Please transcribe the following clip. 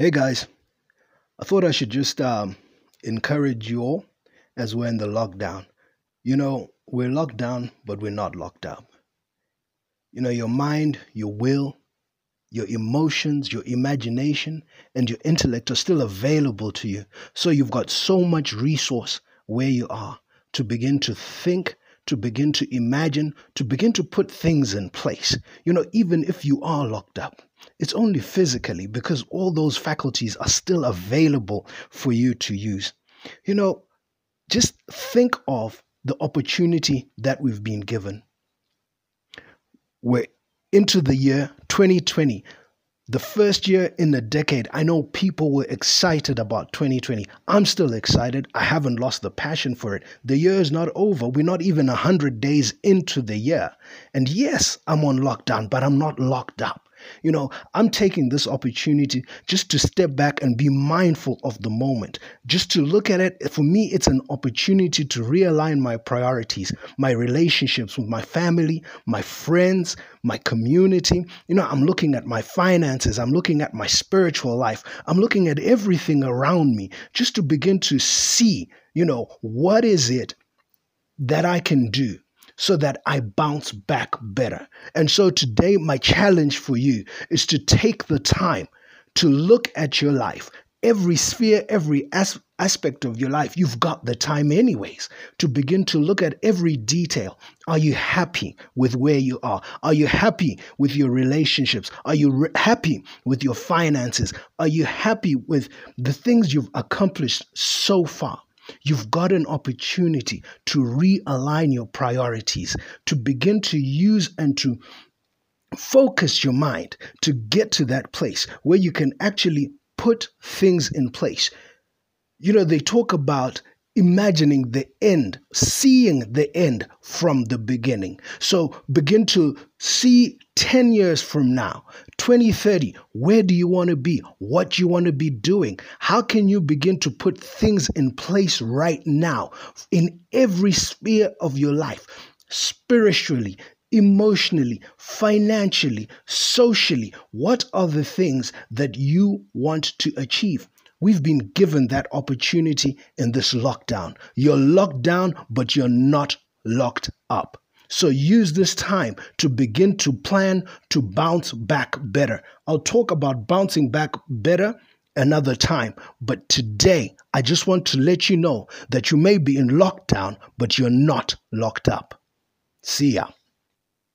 Hey guys, I thought I should just um, encourage you all as we're in the lockdown. You know, we're locked down, but we're not locked up. You know, your mind, your will, your emotions, your imagination, and your intellect are still available to you. So you've got so much resource where you are to begin to think, to begin to imagine, to begin to put things in place. You know, even if you are locked up, it's only physically because all those faculties are still available for you to use. You know, just think of the opportunity that we've been given. We're into the year 2020 the first year in a decade, I know people were excited about 2020. I'm still excited. I haven't lost the passion for it. The year is not over. We're not even 100 days into the year. And yes, I'm on lockdown, but I'm not locked up. You know, I'm taking this opportunity just to step back and be mindful of the moment, just to look at it. For me, it's an opportunity to realign my priorities, my relationships with my family, my friends, my community. You know, I'm looking at my finances, I'm looking at my spiritual life, I'm looking at everything around me just to begin to see, you know, what is it that I can do so that I bounce back better. And so today, my challenge for you is to take the time to look at your life, every sphere, every as- aspect of your life. You've got the time, anyways, to begin to look at every detail. Are you happy with where you are? Are you happy with your relationships? Are you re- happy with your finances? Are you happy with the things you've accomplished so far? You've got an opportunity to realign your priorities, to begin to use and to focus your mind to get to that place where you can actually put things in place. You know, they talk about imagining the end, seeing the end from the beginning. So begin to see 10 years from now, 2030, where do you want to be? What you want to be doing? How can you begin to put things in place right now in every sphere of your life? Spiritually, emotionally, financially, socially? What are the things that you want to achieve? We've been given that opportunity in this lockdown. You're locked down, but you're not locked up. So use this time to begin to plan to bounce back better. I'll talk about bouncing back better another time, but today I just want to let you know that you may be in lockdown, but you're not locked up. See ya.